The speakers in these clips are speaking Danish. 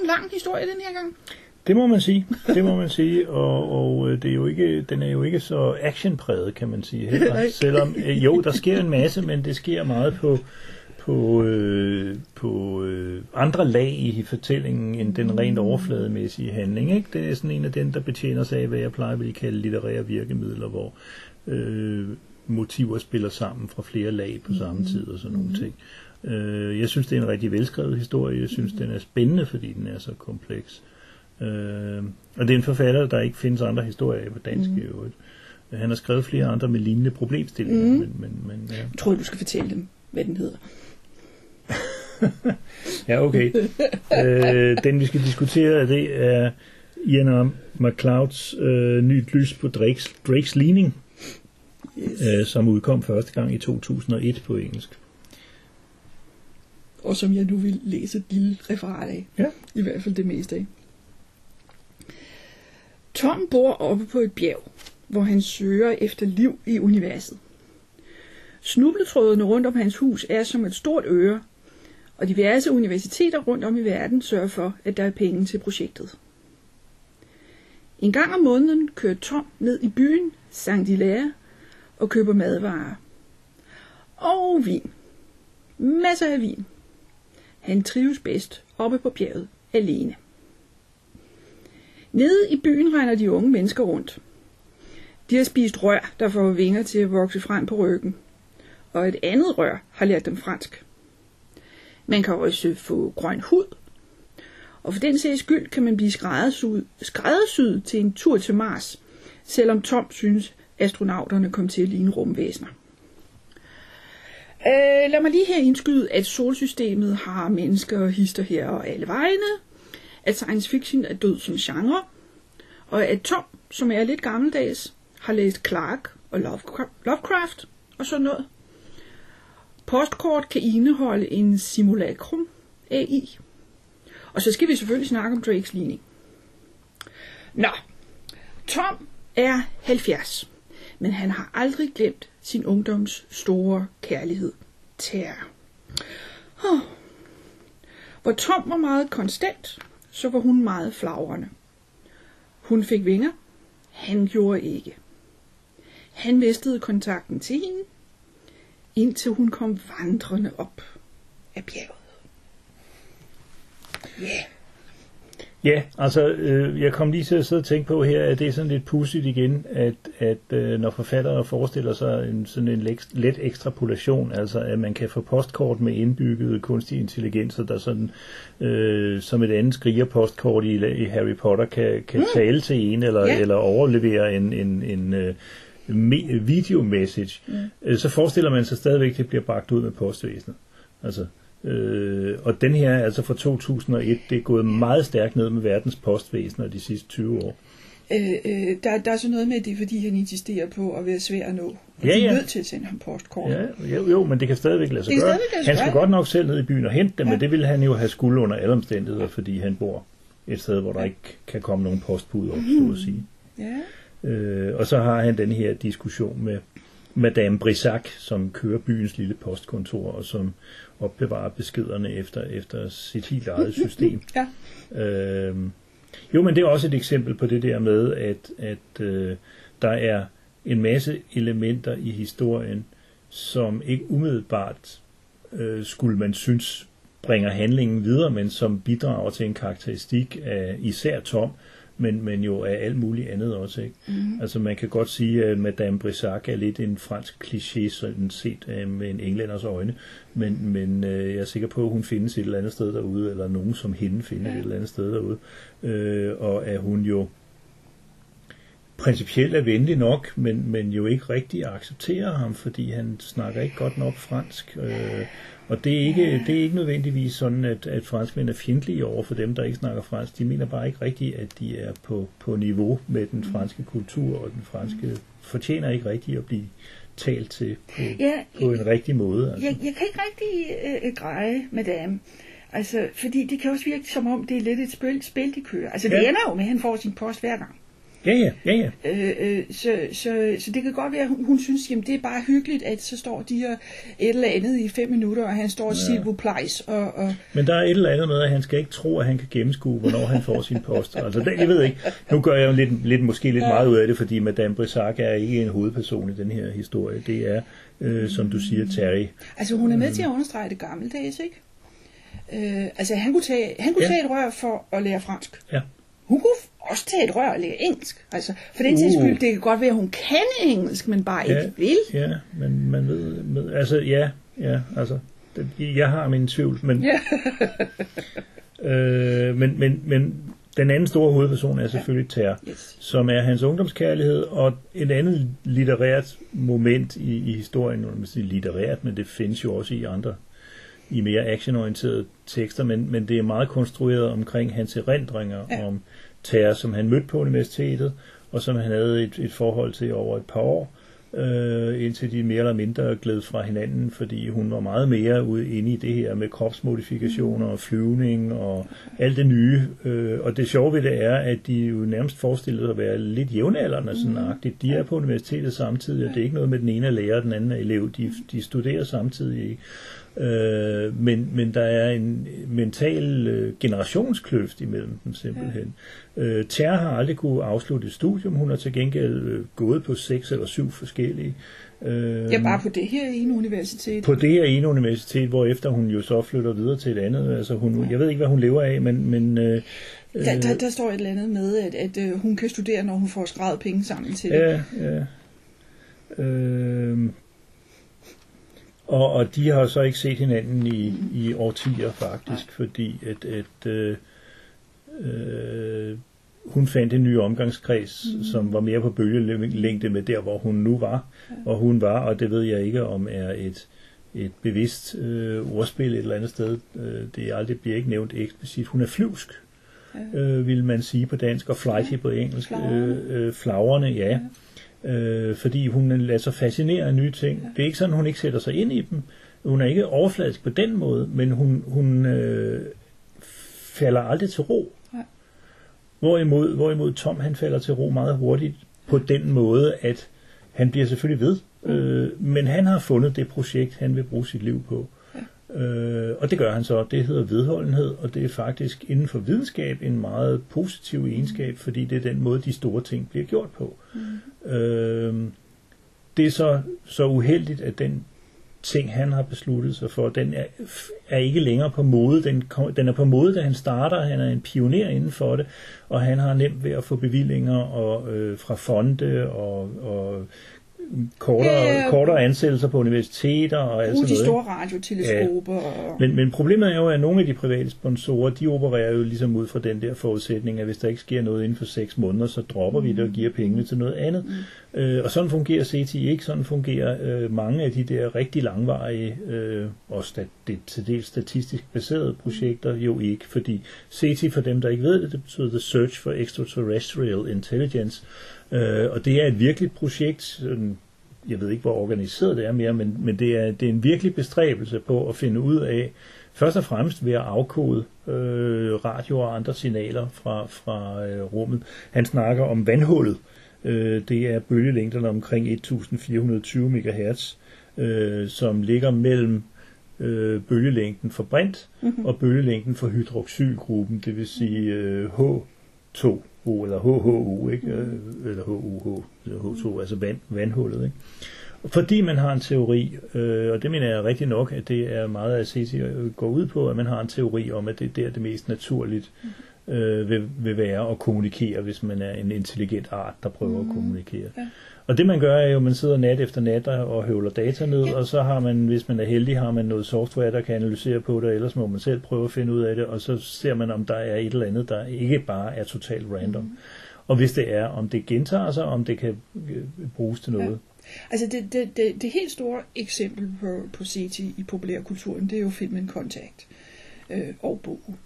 En lang historie den her gang. Det må man sige. Det må man sige. Og, og øh, det er jo ikke, den er jo ikke så actionpræget, kan man sige. Heller. Selvom, øh, jo, der sker en masse, men det sker meget på, på, øh, på øh, andre lag i fortællingen, end den rent overflademæssige handling. Ikke? Det er sådan en af dem, der betjener sig af, hvad jeg plejer at kalde litterære virkemidler, hvor øh, motiver spiller sammen fra flere lag på samme tid og sådan nogle ting. Øh, jeg synes, det er en rigtig velskrevet historie. Jeg synes, den er spændende, fordi den er så kompleks. Øh, og det er en forfatter, der ikke findes andre historier af på dansk mm. i øvrigt. Han har skrevet flere andre med lignende problemstillinger, mm. men, men, men ja. Jeg tror, du skal fortælle dem, hvad den hedder. Ja, okay. øh, den vi skal diskutere, det er Ian McClouds øh, Nyt lys på Drakes, Drakes ligning, Yes. øh, som udkom første gang i 2001 på engelsk. Og som jeg nu vil læse et lille referat af. Ja. I hvert fald det meste af. Tom bor oppe på et bjerg, hvor han søger efter liv i universet. Snubletrådene rundt om hans hus er som et stort øre, og diverse universiteter rundt om i verden sørger for, at der er penge til projektet. En gang om måneden kører Tom ned i byen Saint Hilaire og køber madvarer. Og vin. Masser af vin. Han trives bedst oppe på bjerget alene. Nede i byen regner de unge mennesker rundt. De har spist rør, der får vinger til at vokse frem på ryggen. Og et andet rør har lært dem fransk. Man kan også få grøn hud. Og for den sags skyld kan man blive skræddersyet, skræddersyet til en tur til Mars, selvom Tom synes, astronauterne kom til at ligne rumvæsener. Øh, lad mig lige her indskyde, at solsystemet har mennesker og hister her og alle vegne, at science fiction er død som genre, og at Tom, som er lidt gammeldags, har læst Clark og Lovecraft- Lovecraft og sådan noget. Postkort kan indeholde en simulacrum AI. Og så skal vi selvfølgelig snakke om Drakes ligning. Nå, Tom er 70, men han har aldrig glemt sin ungdoms store kærlighed, Terra. Oh. Hvor Tom var meget konstant, så var hun meget flagrende. Hun fik vinger, han gjorde ikke. Han mistede kontakten til hende, indtil hun kom vandrende op af bjerget. Ja, yeah. Ja, altså, øh, jeg kom lige til at sidde og tænke på her, at det er sådan lidt pudsigt igen, at, at øh, når forfattere forestiller sig en, sådan en let, let ekstrapolation, altså at man kan få postkort med indbygget kunstig intelligens, der sådan, øh, som et andet skriger postkort i, i Harry Potter kan, kan mm. tale til en, eller, Ja. eller overlevere en, en, en øh, me- video-message, mm. øh, så forestiller man sig stadigvæk, at det bliver bragt ud med postvæsenet. Altså, Øh, og den her er altså fra 2001, det er gået meget stærkt ned med verdens postvæsener de sidste 20 år. øh, øh, der, der er så noget med, det fordi, han insisterer på at være svær at nå. Og Ja, de er ja. nødt til at sende ham postkort. Ja, jo, jo, men det kan stadigvæk lade sig Det gøre. lade sig Han skal gøre. godt nok selv ned i byen og hente dem, Ja. men det vil han jo have skuld under alle omstændigheder, fordi han bor et sted, hvor der ikke kan komme nogen postbud op, så at sige. ja. Øh, og så har han den her diskussion med Madame Brissac, som kører byens lille postkontor, og som opbevarer beskederne efter, efter sit helt eget system. ja. Øhm, jo, men det er også et eksempel på det der med, at, at øh, der er en masse elementer i historien, som ikke umiddelbart øh, skulle man synes bringer handlingen videre, men som bidrager til en karakteristik af især Tom, men, men jo af alt muligt andet også. Ikke? Mm. Altså man kan godt sige, at Madame Brissac er lidt en fransk kliché, sådan set øh, med en englænders øjne, men, men øh, jeg er sikker på, at hun findes et eller andet sted derude, eller nogen som hende findes Ja. et eller andet sted derude, øh, og at hun jo principielt er venlig nok, men, men jo ikke rigtig accepterer ham, fordi han snakker ikke godt nok fransk. Øh, og det er, ikke, det er ikke nødvendigvis sådan, at, at franskmænd er fjendtlige over for dem, der ikke snakker fransk. De mener bare ikke rigtigt, at de er på, på niveau med den franske kultur, og den franske fortjener ikke rigtigt at blive talt til på, Ja, på en rigtig måde. Altså. Jeg, jeg kan ikke rigtig øh, greje, madame. Altså, fordi det kan også virke som om, det er lidt et spil, spil de kører. Altså, det Ja. ender jo med, at han får sin post hver gang. Ja, ja, ja, ja. Øh, øh, så, så, så det kan godt være, at hun, hun synes, jamen det er bare hyggeligt, at så står de her et eller andet i fem minutter, og han står og siger, ja. plejs, og, og Men der er et eller andet med, at han skal ikke tro, at han kan gennemskue, hvornår han får sin post. Altså, det, jeg ved ikke. Nu gør jeg jo lidt, lidt, måske lidt meget ud af det, fordi Madame Brissac er ikke en hovedperson i den her historie. Det er, øh, som du siger, Terry. altså hun er med til at understrege det gammeldags, ikke? Øh, altså han kunne, tage, han kunne Ja. tage et rør for at lære fransk. Ja. Hun kunne også tage et rør og lære engelsk. Altså, for den sags Uh. skyld, det kan godt være, at hun kan engelsk, men bare Ja, ikke vil. ja, men man ved, med, altså ja, ja, altså, det, jeg har min tvivl, men, Ja. øh, men, men, men den anden store hovedperson er selvfølgelig Ter, Yes. som er hans ungdomskærlighed, og et andet litterært moment i, i historien, vil man sige litterært, men det findes jo også i andre, i mere actionorienterede tekster, men, men det er meget konstrueret omkring hans erindringer ja. om Ter, som han mødte på universitetet, og som han havde et, et forhold til over et par år, øh, indtil de mere eller mindre gled fra hinanden, fordi hun var meget mere ude inde i det her med kropsmodifikationer og flyvning og alt det nye. Øh, og det sjove ved det er, at de jo nærmest forestillede at være lidt jævnaldrende sådan agtigt. De er på universitetet samtidig, og det er ikke noget med den ene er lærer og den anden er elev. De, de studerer samtidig. ikke? Øh, men, men der er en mental øh, generationskløft imellem dem simpelthen. Ja. Øh, Ter har aldrig kunne afslutte et studium. Hun har til gengæld øh, gået på seks eller syv forskellige. Øh, Ja, bare på det her ene universitet. på det her ene universitet, hvor efter hun jo så flytter videre til et andet. Altså hun, jeg ved ikke, hvad hun lever af, men, men øh, Der, der, der står et eller andet med, at, at øh, hun kan studere, når hun får skrevet penge sammen til det. Ja, ja. Øh, og, og de har så ikke set hinanden i, i årtier faktisk, fordi at, at øh, øh, hun fandt en ny omgangskreds, mm. som var mere på bølgelængde med der, hvor hun nu var. Ja. Og hun var, og det ved jeg ikke om er et, et bevidst øh, ordspil et eller andet sted. Øh, det er aldrig bliver ikke nævnt eksplicit. Hun er flyvsk, ja. øh, vil man sige på dansk, og flighty på engelsk. Flagrende. Øh, øh, flagrende, ja. ja øh, fordi hun lader sig fascinere af nye ting. Det er ikke sådan, hun ikke sætter sig ind i dem. Hun er ikke overfladisk på den måde, men hun, hun øh, falder aldrig til ro. Nej. Hvorimod, hvorimod Tom han falder til ro meget hurtigt på den måde, at han bliver selvfølgelig ved, øh, men han har fundet det projekt, han vil bruge sit liv på. Øh, og det gør han så. Det hedder vedholdenhed, og det er faktisk inden for videnskab en meget positiv egenskab, fordi det er den måde, de store ting bliver gjort på. Mm. Øh, det er så, så uheldigt, at den ting, han har besluttet sig for, den er, er ikke længere på mode. Den, kom, den er på mode, da han starter. Han er en pioner inden for det, og han har nemt ved at få bevillinger og, øh, fra fonde og, og kortere, ja. kortere ansættelser på universiteter og alt sådan de noget. store radioteleskoper. Ja. Men, men problemet er jo, at nogle af de private sponsorer, de opererer jo ligesom ud fra den der forudsætning, at hvis der ikke sker noget inden for seks måneder, så dropper vi det og giver pengene til noget andet. Mm. Øh, og sådan fungerer CTI ikke. Sådan fungerer øh, mange af de der rigtig langvarige øh, og stat, det, til dels statistisk baserede projekter jo ikke. Fordi CTI, for dem der ikke ved det, det betyder The Search for Extraterrestrial Intelligence. Øh, og det er et virkeligt projekt, jeg ved ikke, hvor organiseret det er mere, men, men det, er, det er en virkelig bestræbelse på at finde ud af, først og fremmest ved at afkode øh, radio og andre signaler fra, fra øh, rummet. Han snakker om vandhullet. Øh, det er bølgelængderne omkring 1420 MHz, øh, som ligger mellem øh, bølgelængden for brint mm-hmm. og bølgelængden for hydroxylgruppen, det vil sige øh, H2 O eller HHU, ikke? Øh, eller HUH, eller H2, altså vand, vandhullet. Ikke? Fordi man har en teori, øh, og det mener jeg rigtig nok, at det er meget af CC går ud på, at man har en teori om, at det der er det mest naturligt øh, vil, vil være at kommunikere, hvis man er en intelligent art, der prøver mm. at kommunikere. Mm. Ja. Og det man gør er jo, at man sidder nat efter nat og høvler data ned, og så har man, hvis man er heldig, har man noget software, der kan analysere på det, ellers må man selv prøve at finde ud af det, og så ser man, om der er et eller andet, der ikke bare er totalt random. Mm. Og hvis det er, om det gentager sig, om det kan øh, bruges til noget. Altså det, det, det, det helt store eksempel på, på CT i populærkulturen, det er jo filmen Contact øh, og bogen.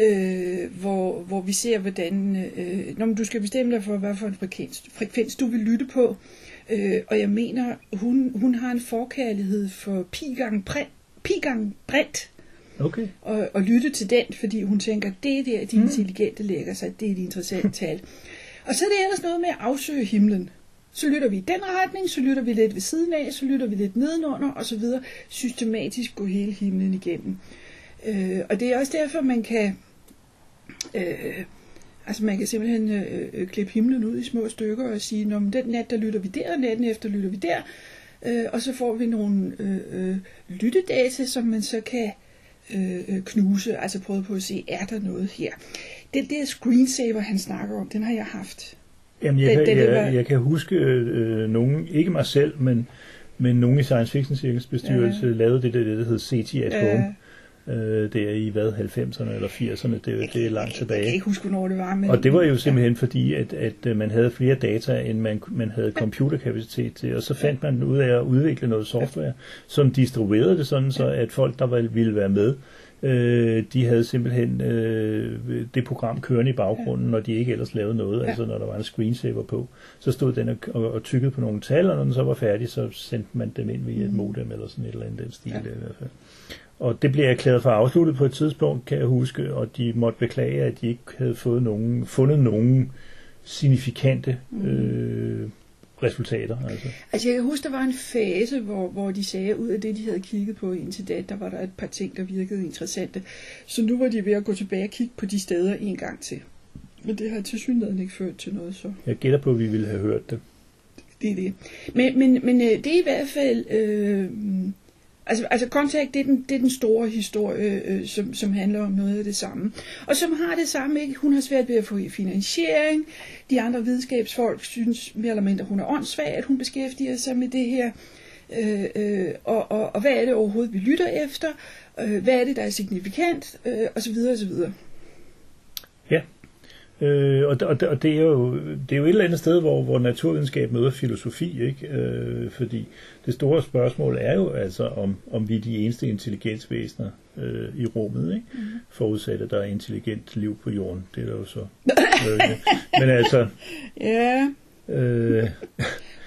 Øh, hvor, hvor vi ser, hvordan øh, når du skal bestemme dig for, hvad for en frekvens, frekvens du vil lytte på. Øh, og jeg mener, hun, hun har en forkærlighed for pi gang, print, pi gang brint, Okay. og, og lytte til den, fordi hun tænker, det er der, de Mm. intelligente lægger sig, det er de interessante tal. Og så er det ellers noget med at afsøge himlen. Så lytter vi i den retning, så lytter vi lidt ved siden af, så lytter vi lidt nedenunder, og så videre. Systematisk gå hele himlen igennem. Øh, og det er også derfor, man kan... Øh, altså man kan simpelthen øh, øh, klippe himlen ud i små stykker og sige, Nå, men den nat, der lytter vi der, og natten efter lytter vi der. Øh, og så får vi nogle øh, øh, lyttedata, som man så kan øh, øh, knuse, altså prøve på at se, er der noget her. Det der screensaver, han snakker om, den har jeg haft. Jamen, jeg, Den- kan, den jeg, var- jeg kan huske øh, nogen, ikke mig selv, men, men nogen i Science Fiction Cirkels bestyrelse Ja. lavede det, der, det der hed CT at Øh, Home. Øh, det er i hvad, 90'erne eller 80'erne, det, det er langt Jeg kan tilbage. ikke huske, hvornår det var. Men, Og det var jo simpelthen fordi, at, at øh, man havde flere data, end man, man havde computerkapacitet til, og så fandt man ud af at udvikle noget software, som distribuerede det sådan, så at folk, der ville være med, øh, de havde simpelthen øh, det program kørende i baggrunden, når de ikke ellers lavede noget, Ja. altså når der var en screensaver på. Så stod den og, og, og tykkede på nogle tal, og når den så var færdig, så sendte man dem ind via et modem eller sådan et eller andet den stil Ja. ja. i hvert fald. Og det blev erklæret for afsluttet på et tidspunkt, kan jeg huske, og de måtte beklage, at de ikke havde fået nogen, fundet nogen signifikante øh, resultater. Altså. Altså jeg kan huske, der var en fase, hvor, hvor de sagde, at ud af det, de havde kigget på indtil da, der var der et par ting, der virkede interessante. Så nu var de ved at gå tilbage og kigge på de steder en gang til. Men det har til synligheden ikke ført til noget, så Jeg gætter på, at vi ville have hørt det. det er det. Men, men, men øh, det er i hvert fald... Øh, altså, altså Contact, det er den, det er den store historie, øh, som, som handler om noget af det samme. Og som har det samme, ikke? Hun har svært ved at få finansiering. De andre videnskabsfolk synes mere eller mindre, hun er åndssvag, at hun beskæftiger sig med det her. Øh, øh, og, og, og hvad er det overhovedet, vi lytter efter? Øh, hvad er det, der er signifikant? Øh, og så videre, og så videre. Øh, og, og, og det, er jo, det er jo et eller andet sted, hvor, hvor naturvidenskab møder filosofi, ikke? Øh, fordi det store spørgsmål er jo altså, om, om vi er de eneste intelligensvæsener øh, i rummet, ikke? Mm. forudsat at der er intelligent liv på jorden. Det er der jo så. øh, men altså, Ja, øh,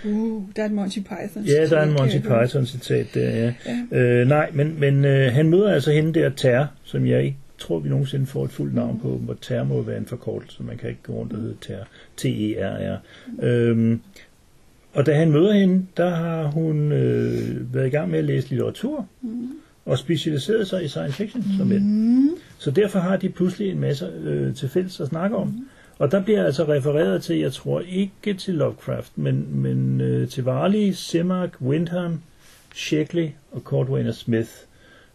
uh, der er et Monty Python. ja, der er en Monty. Python citat der, ja. Ja. Øh, nej, men, men øh, han møder altså hende der Ter, som jeg ikke tror, vi nogensinde får et fuldt navn på, hvor Ter må være en forkortelse, man kan ikke gå rundt og hedde Ter. T-E-R-R. Øhm, og da han møder hende, der har hun øh, været i gang med at læse litteratur, og specialiseret sig i science fiction som mænd. Mm. Så derfor har de pludselig en masse øh, til fælles at snakke om. Og der bliver altså refereret til, jeg tror ikke til Lovecraft, men, men øh, til Varley, Simak, Windham, Sheckley og Cordwainer Smith,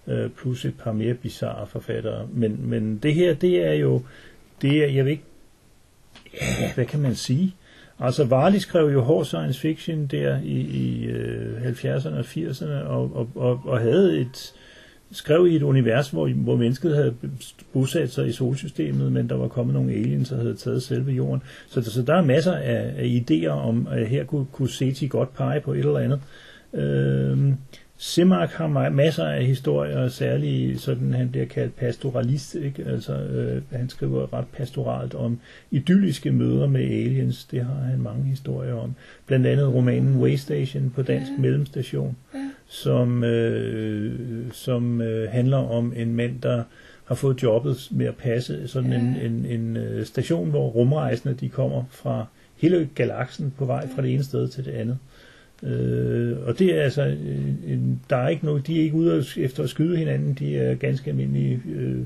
øh, plus et par mere bizarre forfattere. Men, men det her, det er jo, det er, jeg ved ikke, ja, hvad kan man sige? Altså Varley skrev jo hård science fiction der i, i øh, 70'erne og 80'erne, og, og, og, og havde et, skrev i et univers, hvor, hvor mennesket havde bosat sig i solsystemet, men der var kommet nogle aliens, der havde taget selve jorden. Så, så der er masser af, af idéer om, at her kunne, kunne Seti godt pege på et eller andet. Øhm, Simak har ma- masser af historier, særligt sådan, han bliver kaldt pastoralist, ikke? Altså, øh, han skriver ret pastoralt om idylliske møder med aliens, det har han mange historier om. Blandt andet romanen Waystation på dansk Ja. ja. mellemstation, Ja. som, øh, som øh, handler om en mand, der har fået jobbet med at passe sådan Ja. en, en, en øh, station, hvor rumrejsende de kommer fra hele galaksen på vej fra det ene sted til det andet. Øh, og det er altså, en, en, der er ikke noget, de er ikke ude efter at skyde hinanden, de er ganske almindelige øh,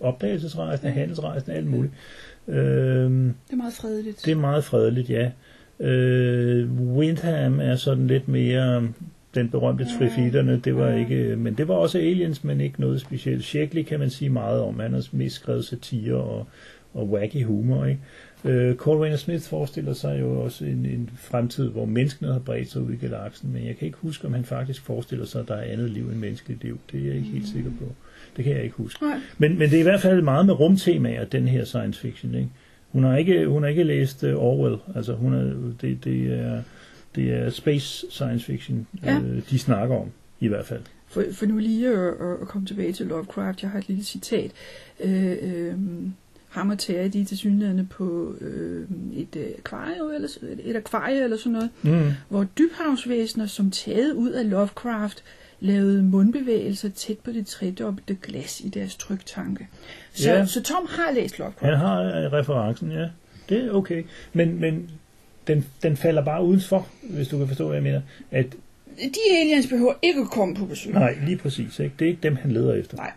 opdagelsesrejsende, Ja. handelsrejsende, alt muligt. Øh, Det er meget fredeligt. det er meget fredeligt, ja. Øh, Windham er sådan lidt mere den berømte. Trifiderne, det var ikke, men det var også aliens, men ikke noget specielt. Sheckley kan man sige meget om, han har mest skrevet satire og, og wacky humor, ikke? Øh, Caldwell Smith forestiller sig jo også en, en fremtid, hvor menneskene har bredt sig ud i galaksen, men jeg kan ikke huske, om han faktisk forestiller sig, at der er andet liv end menneskeligt liv. Det er jeg ikke helt sikker på. Det kan jeg ikke huske. Nej. Men, men det er i hvert fald meget med rumtemaer, den her science fiction. Ikke? Hun har ikke, hun har ikke læst uh, Orwell. Altså, hun er, det, det, er, det er space science fiction, Ja. øh, de snakker om, i hvert fald. For, for nu lige at, at- at komme tilbage til Lovecraft, jeg har et lille citat. Øh, øh, ham og Terry, de er til synligheden på øh, et, øh, akvarie, eller, et, et akvarie eller sådan noget, Mm. hvor dybhavsvæsener, som taget ud af Lovecraft, lavede mundbevægelser tæt på det tredobbelte glas i deres tryktanke. Så, Ja. så Tom har læst Lovecraft. Han har øh, referencen, ja. Det er okay. Men, men den, den falder bare udenfor, hvis du kan forstå, hvad jeg mener. At, De aliens behøver ikke at komme på besøg. nej, lige præcis. Ikke? Det er ikke dem, han leder efter. Nej.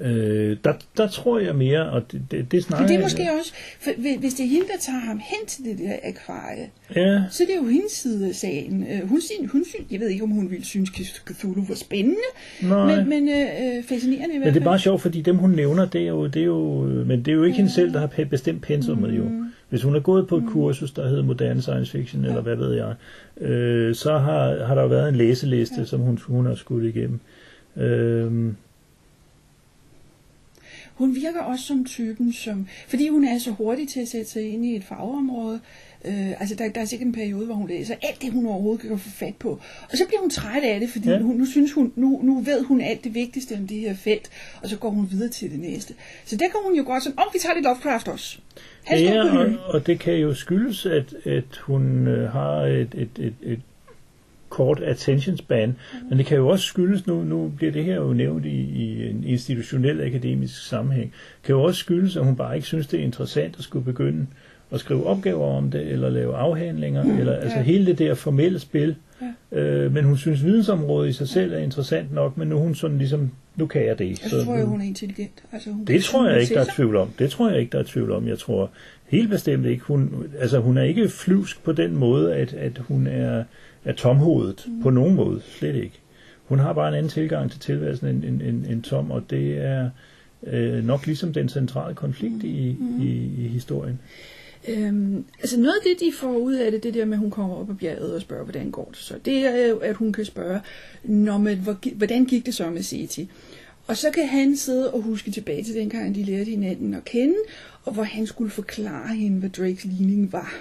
Øh, der, der tror jeg mere, og det, det, det snakker Men det er jeg- måske også, for hvi- hvis det er hende, der tager ham hen til det der akvarie, Ja, så det er jo hendes side af sagen. Øh, Hun, synes, hun synes, jeg ved ikke, om hun ville synes, Cthulhu var spændende, nej. men, men øh, fascinerende i hvert Men det fald. er bare sjovt, fordi dem hun nævner, det er jo, det er jo men det er jo ikke hende selv, der har bestemt pensummet jo. Mm. Hvis hun har gået på et kursus, der hedder moderne science fiction, eller hvad ved jeg, øh, så har, har der jo været en læseliste, som hun, hun har skudt igennem. Øh, Hun virker også som typen, som, fordi hun er så hurtig til at sætte sig ind i et fagområde. Øh, altså, der, der er sikkert en periode, hvor hun læser alt det, hun overhovedet kan få fat på. Og så bliver hun træt af det, fordi Ja. hun, nu synes hun, nu, nu ved hun alt det vigtigste om det her felt, og så går hun videre til det næste. Så der kan hun jo godt sådan, åh, oh, vi tager lidt Lovecraft også. Ja, og, og det kan jo skyldes, at, at hun øh, har et, et, et, et kort attention span, men det kan jo også skyldes, nu, nu bliver det her jo nævnt i, i en institutionel akademisk sammenhæng, kan jo også skyldes, at hun bare ikke synes, det er interessant at skulle begynde at skrive opgaver om det, eller lave afhandlinger, mm, eller altså ja. hele det der formelle spil. Ja. Øh, men hun synes, vidensområdet i sig selv er interessant nok, men nu hun sådan ligesom, nu kan jeg det. Jeg så tror jeg, hun er intelligent. Altså, hun Det tror jeg ikke, der er tvivl om. Det tror jeg ikke, der er tvivl om. Jeg tror helt bestemt ikke, hun, altså hun er ikke flyvsk på den måde, at, at hun er, er tomhovedet mm. på nogen måde. Slet ikke. Hun har bare en anden tilgang til tilværelsen end, end, end, end Tom, og det er øh, nok ligesom den centrale konflikt i, Mm. i, i historien. Øhm, altså noget af det, de får ud af det, det der med, at hun kommer op på bjerget og spørger, hvordan går det så. Det er jo, at hun kan spørge, Nå, men, hvordan gik det så med Seti? Og så kan han sidde og huske tilbage til dengang, de lærte hinanden at kende, og hvor han skulle forklare hende, hvad Drakes ligning var.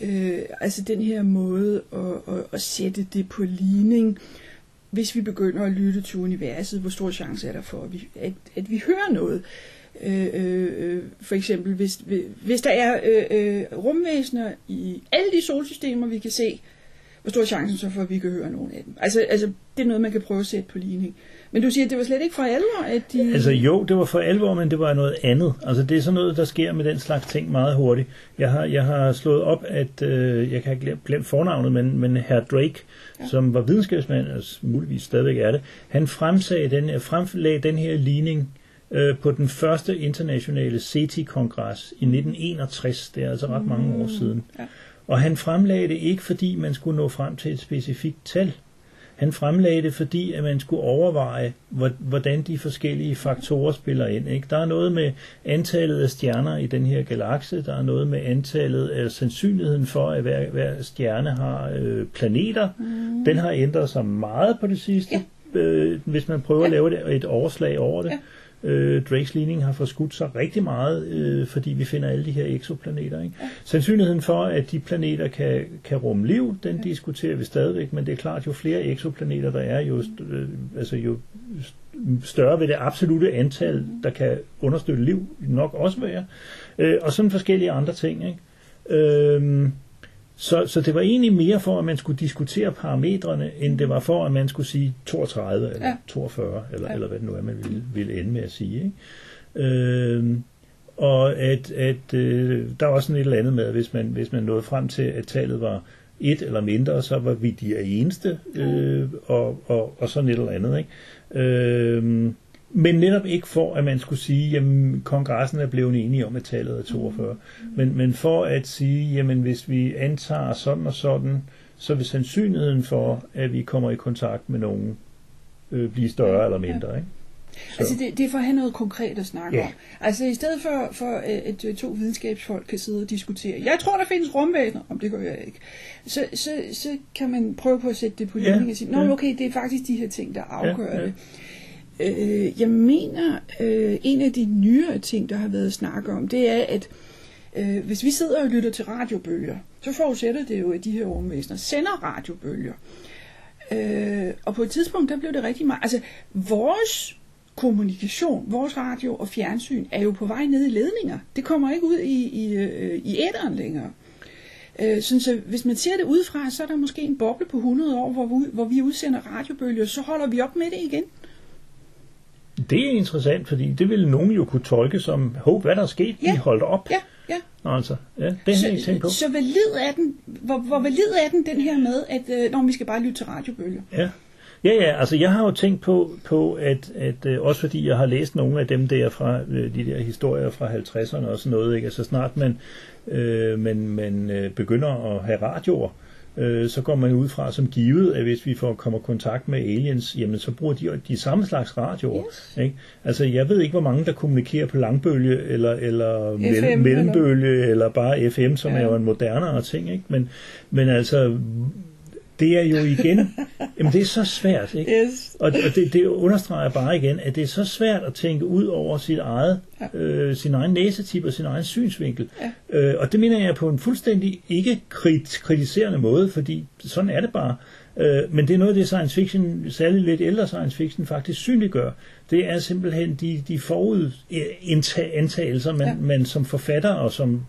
Øh, altså den her måde at, at, at sætte det på ligning, hvis vi begynder at lytte til universet, hvor stor chance er der for, at vi, at, at vi hører noget. Øh, øh, øh, for eksempel, hvis, hvis der er øh, øh, rumvæsener i alle de solsystemer, vi kan se, hvor stor er chancen så for, at vi kan høre nogen af dem? Altså, altså det er noget, man kan prøve at sætte på ligning. Men du siger, at det var slet ikke for alvor, at de... Altså jo, det var for alvor, men det var noget andet. Altså det er sådan noget, der sker med den slags ting meget hurtigt. Jeg har, jeg har slået op, at øh, jeg kan have glemt, glemt fornavnet, men, men herr Drake, ja. Som var videnskabsmand, og muligvis stadigvæk er det, han fremsagde den, fremlagde den her ligning øh, på den første internationale CETI-kongres i 1961. Det er altså ret mange år siden. Ja. Og han fremlagde det ikke, fordi man skulle nå frem til et specifikt tal. Han fremlagde det, fordi at man skulle overveje, hvor- hvordan de forskellige faktorer spiller ind. Ikke? Der er noget med antallet af stjerner i den her galakse, der er noget med antallet af sandsynligheden for, at hver, hver stjerne har øh, planeter. Mm. Den har ændret sig meget på det sidste, ja. øh, hvis man prøver ja. at lave et, et overslag over det. Ja. Øh, Drakes ligning har forskudt sig rigtig meget, øh, fordi vi finder alle de her eksoplaneter. Ikke? Ja. Sandsynligheden for, at de planeter kan, kan rumme liv, den ja. diskuterer vi stadigvæk, men det er klart, jo flere eksoplaneter der er, jo, øh, altså jo st- større vil det absolute antal, der kan understøtte liv, nok også være. Øh, og sådan forskellige andre ting. Ikke? Øh, så, så det var egentlig mere for, at man skulle diskutere parametrene, end det var for, at man skulle sige 32 eller ja. Ja. 42, eller, ja. Eller hvad det nu er, man ville, ville ende med at sige. Ikke? Øhm, og at, at øh, der er også sådan et eller andet med, at hvis man, hvis man nåede frem til, at tallet var et eller mindre, så var vi de eneste, øh, og, og, og sådan et eller andet. Ikke? Øhm, men netop ikke for, at man skulle sige, jamen kongressen er blevet enige om, at tallet er 42. Men, men for at sige, jamen hvis vi antager sådan og sådan, så vil sandsynligheden for, at vi kommer i kontakt med nogen, øh, blive større eller mindre. Ikke? Så. Altså det, det er for at have noget konkret at snakke Ja. om. Altså i stedet for, for øh, at to videnskabsfolk kan sidde og diskutere, jeg tror der findes rumvæsener, om det gør jeg ikke, så, så, så kan man prøve på at sætte det på Ja, ligning og sige, nå okay, det er faktisk de her ting, der afgør Ja, ja. det. Øh, jeg mener, øh, en af de nyere ting, der har været snak om, det er, at øh, hvis vi sidder og lytter til radiobølger, så forudsætter det jo, at de her rumvæsener sender radiobølger. Øh, og på et tidspunkt, der blev det rigtig meget... Altså, vores kommunikation, vores radio og fjernsyn er jo på vej ned i ledninger. Det kommer ikke ud i, i, øh, i æderen længere. Øh, sådan så hvis man ser det udefra, så er der måske en boble på 100 år, hvor vi, hvor vi udsender radiobølger, så holder vi op med det igen. Det er interessant, fordi det ville nogen jo kunne tolke som, hov, hvad der er sket, Ja. vi holdt op. Ja, ja. Altså, ja, det har jeg ikke tænkt på. Så, så valid er den, hvor, hvor valid er den, den her med, at øh, når vi skal bare lytte til radiobølger? Ja. Ja, ja, altså jeg har jo tænkt på, på at, at øh, også fordi jeg har læst nogle af dem der fra øh, de der historier fra 50'erne og sådan noget, ikke? Altså snart man, øh, man, man øh, begynder at have radioer, øh, så går man ud fra som givet, at hvis vi får kommer kontakt med aliens, jamen så bruger de de samme slags radioer. Yes. Ikke? Altså jeg ved ikke, hvor mange der kommunikerer på langbølge, eller, eller FM, mell- mellembølge, eller... eller bare FM, som ja. er jo en modernere ting. Ikke? Men, men altså, det er jo igen, jamen det er så svært, ikke? Yes. Og, og det, det understreger bare igen, at det er så svært at tænke ud over sit eget, Ja. øh, sin egen næsetip og sin egen synsvinkel. Ja. Øh, og det mener jeg på en fuldstændig ikke krit, kritiserende måde, fordi sådan er det bare. Øh, men det er noget, det science fiction, særligt lidt ældre science fiction, faktisk synliggør. Det er simpelthen de, de forudintagelser, man, Ja. ja. man som forfatter og som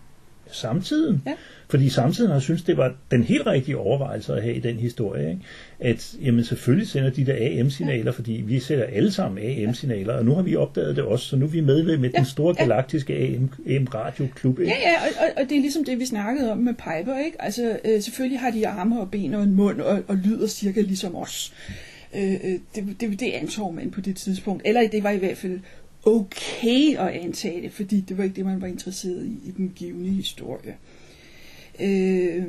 samtiden Ja. fordi samtidig har synes det var den helt rigtige overvejelse at have i den historie, ikke? at jamen, selvfølgelig sender de der AM-signaler, fordi vi sætter alle sammen AM-signaler, og nu har vi opdaget det også, så nu er vi medlem med Ja, den store ja. galaktiske AM, AM-radioklub. Ikke? Ja, ja, og, og, og det er ligesom det, vi snakkede om med Piper, ikke? Altså, øh, selvfølgelig har de arme og ben og en mund og, og lyder cirka ligesom os. Øh, øh, det, det, det antog man på det tidspunkt. Eller det var i hvert fald okay at antage det, fordi det var ikke det, man var interesseret i i den givende historie. Øh,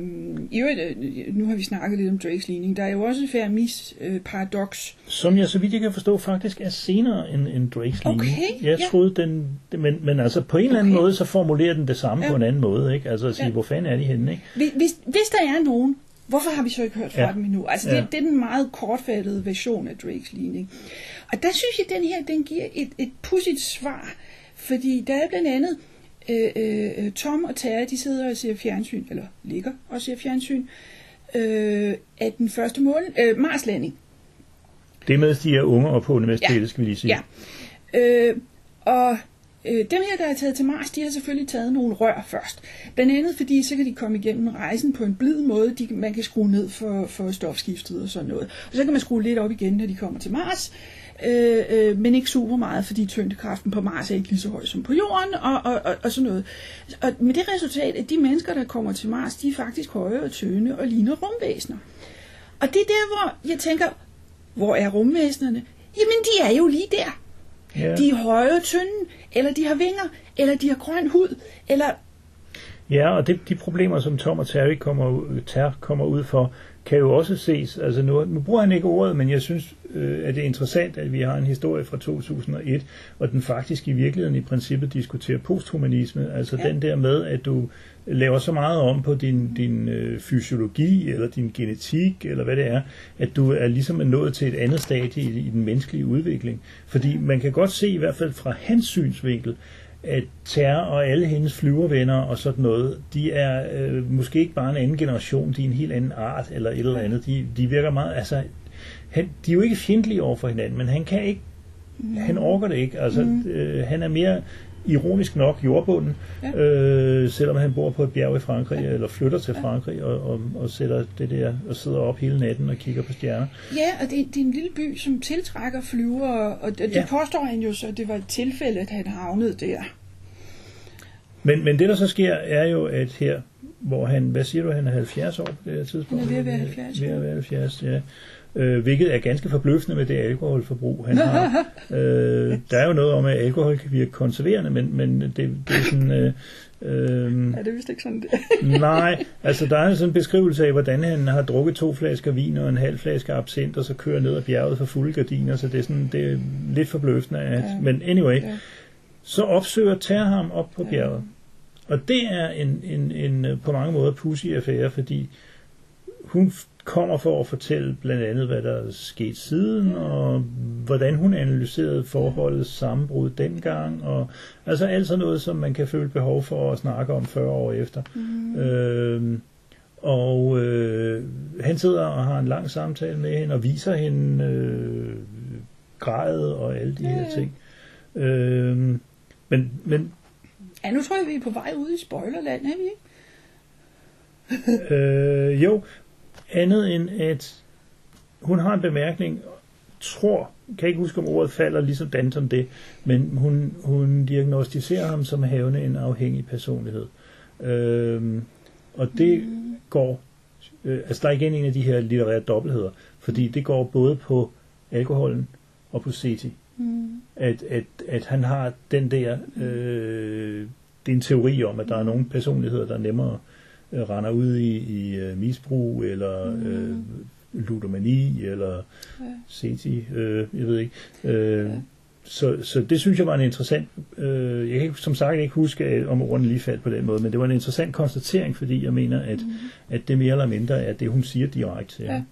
i øvrigt, øh, nu har vi snakket lidt om Drakes ligning. Der er jo også Fermis øh, paradoks. Som jeg, så vidt jeg kan forstå, faktisk er senere end, end Drakes. Okay, Jeg ja. troede, den, men, men altså på en eller anden Okay. måde, så formulerer den det samme Ja. på en anden måde. Ikke? Altså at sige, Ja. ja. hvor fanden er de henne? Ikke? Hvis, hvis, hvis der er nogen, hvorfor har vi så ikke hørt fra Ja. dem endnu? Altså, det, Ja. det er den meget kortfattede version af Drakes ligning. Og der synes jeg, at den her, den giver et, et pudsigt svar. Fordi der er blandt andet øh, øh, Tom og Terry, de sidder og ser fjernsyn, eller ligger og ser fjernsyn, øh, af den første mål, øh, Marslanding. Det med, at de er unge og på universitetet, Ja. skal vi lige sige. Ja. Øh, og øh, dem her, der er taget til Mars, de har selvfølgelig taget nogle rør først. Blandt andet fordi, så kan de komme igennem rejsen på en blid måde. De, man kan skrue ned for, for stofskiftet og sådan noget. Og så kan man skrue lidt op igen, når de kommer til Mars. Øh, øh, men ikke super meget, fordi tyngdekraften på Mars er ikke lige så høj som på Jorden, og, og, og, og sådan noget. Og med det resultat, at de mennesker, der kommer til Mars, de er faktisk høje og tynde og ligner rumvæsener. Og det er der, hvor jeg tænker, hvor er rumvæsenerne? Jamen, de er jo lige der. Ja. De er høje og tynde, eller de har vinger, eller de har grøn hud, eller... Ja, og det, de problemer, som Tom og Terry kommer, Ter kommer ud for, kan jo også ses. Altså nu, nu bruger han ikke ordet, men jeg synes, øh, at det er interessant, at vi har en historie fra 2001, og den faktisk i virkeligheden i princippet diskuterer posthumanisme. Altså Ja. den der med, at du laver så meget om på din, din øh, fysiologi, eller din genetik, eller hvad det er, at du er ligesom nået til et andet stadie i, i den menneskelige udvikling. Fordi man kan godt se, i hvert fald fra hans synsvinkel, at Ter og alle hendes flyvervenner og sådan noget, de er øh, måske ikke bare en anden generation, de er en helt anden art eller et eller andet. De, de virker meget, altså, han, de er jo ikke fjendtlige over for hinanden, men han kan ikke, han orker det ikke. Altså, mm. øh, han er mere ironisk nok jordbunden, Ja. øh, selvom han bor på et bjerg i Frankrig, eller flytter til Frankrig og, og, og sætter det der og sidder op hele natten og kigger på stjerner. Ja, og det, det er en lille by, som tiltrækker flyvere, og det, Ja. påstår han jo så, at det var et tilfælde, at han havnede der. Men, men det der så sker, er jo, at her, hvor han, hvad siger du, han er 70 år på det her tidspunkt? Han er ved at være 70, Ved ja. at være 70, ja. Øh, hvilket er ganske forbløffende med det alkoholforbrug, han har. øh, der er jo noget om, at alkohol kan virke konserverende, men, men det, det er sådan... Øh, øh, Ja, det er vist ikke sådan, det nej, altså der er sådan en beskrivelse af, hvordan han har drukket to flasker vin og en halv flaske absint, og så kører ned ad bjerget for fulde gardiner, så det er, sådan, det er lidt forbløffende. At, Ja. Men anyway, Ja. så opsøger Terham op på bjerget. Og det er en, en, en øh, på mange måder pussy affære, fordi hun kommer for at fortælle blandt andet, hvad der er sket siden, og hvordan hun analyserede forholdets sammenbrud dengang, og altså alt sådan noget, som man kan føle behov for at snakke om 40 år efter. Mm. Øh, og øh, han sidder og har en lang samtale med hende, og viser hende øh, gradet og alle de her Ja, ting. Øh, men, men Ja, nu tror jeg, vi er på vej ud i spoilerland, er vi ikke? Øh, jo, andet end at hun har en bemærkning, tror, kan ikke huske om ordet falder ligesom Danton det, men hun, hun diagnostiserer ham som havende en afhængig personlighed. Øh, og det mm. går, øh, altså der er igen en af de her litterære dobbeltheder, fordi det går både på alkoholen og på Seti. Mm. At, at, at han har den der, øh, det er en teori om, at der er nogle personligheder, der nemmere øh, render ud i, i øh, misbrug, eller øh, ludomani, eller Ja. seti, øh, jeg ved ikke. Øh, Ja. så, så det synes jeg var en interessant, øh, jeg kan som sagt ikke huske, om ordene lige faldt på den måde, men det var en interessant konstatering, fordi jeg mener, at, mm. at det mere eller mindre er det, hun siger direkte til Ja. ham.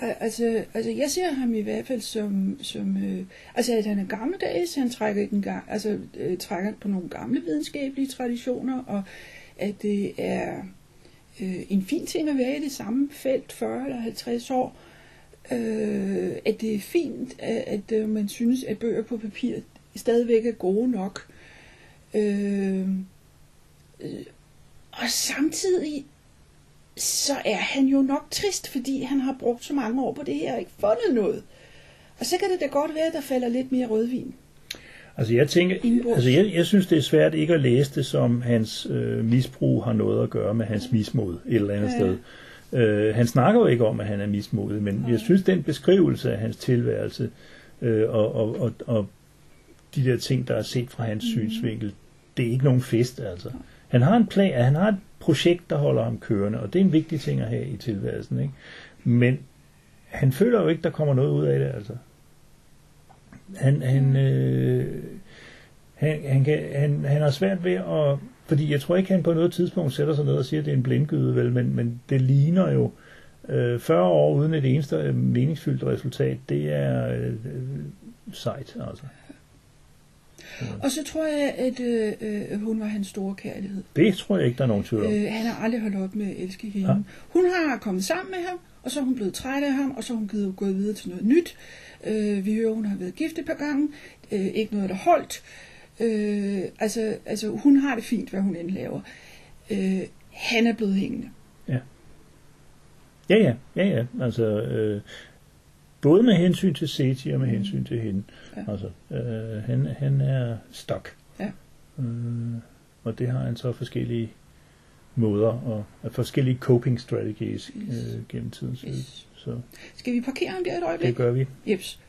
Al- Altså, altså, jeg ser ham i hvert fald som, som øh, altså, at han er gammeldags, han trækker, ikke engang, altså, øh, trækker på nogle gamle videnskabelige traditioner, og at det er øh, en fin ting at være i det samme felt 40 eller 50 år, øh, at det er fint, at, at øh, man synes, at bøger på papir stadigvæk er gode nok. Øh, øh, og samtidig så er han jo nok trist, fordi han har brugt så mange år på det her og ikke fundet noget. Og så kan det da godt være, at der falder lidt mere rødvin. Altså jeg tænker, altså jeg, jeg synes det er svært ikke at læse det som hans øh, misbrug har noget at gøre med hans mismod et eller andet Ja. sted. Øh, han snakker jo ikke om, at han er mismodig, men jeg synes den beskrivelse af hans tilværelse øh, og, og, og, og de der ting, der er set fra hans mm. synsvinkel, det er ikke nogen fest altså. Han har en plan, han har et projekt, der holder ham kørende, og det er en vigtig ting at have i tilværelsen, ikke? Men han føler jo ikke, der kommer noget ud af det, altså. Han, han, øh, han, han, kan, han, han har svært ved at... Fordi jeg tror ikke, han på noget tidspunkt sætter sig ned og siger, at det er en blindgyde, vel, men, men det ligner jo øh, 40 år uden et eneste meningsfyldt resultat. Det er øh, sejt, altså. Og så tror jeg, at øh, øh, hun var hans store kærlighed. Det tror jeg ikke, der er nogen tvivl om. Øh, han har aldrig holdt op med at elske hende. Ja. Ja. Hun har kommet sammen med ham, og så er hun blevet træt af ham, og så er hun givet, gået videre til noget nyt. Øh, vi hører, hun har været gift et par gange. Øh, ikke noget, der holdt. Øh, altså, altså, hun har det fint, hvad hun end laver. Øh, han er blevet hængende. Ja, ja, ja, ja. Altså, øh, både med hensyn til Seti og med hensyn til hende. Ja. Altså, øh, han, han er stok. Ja. Øh, og det har han så forskellige måder og, og forskellige coping strategies øh, Yes. gennem tiden. Så, Yes. så Skal vi parkere ham der et øjeblik? det gør vi. Jeps.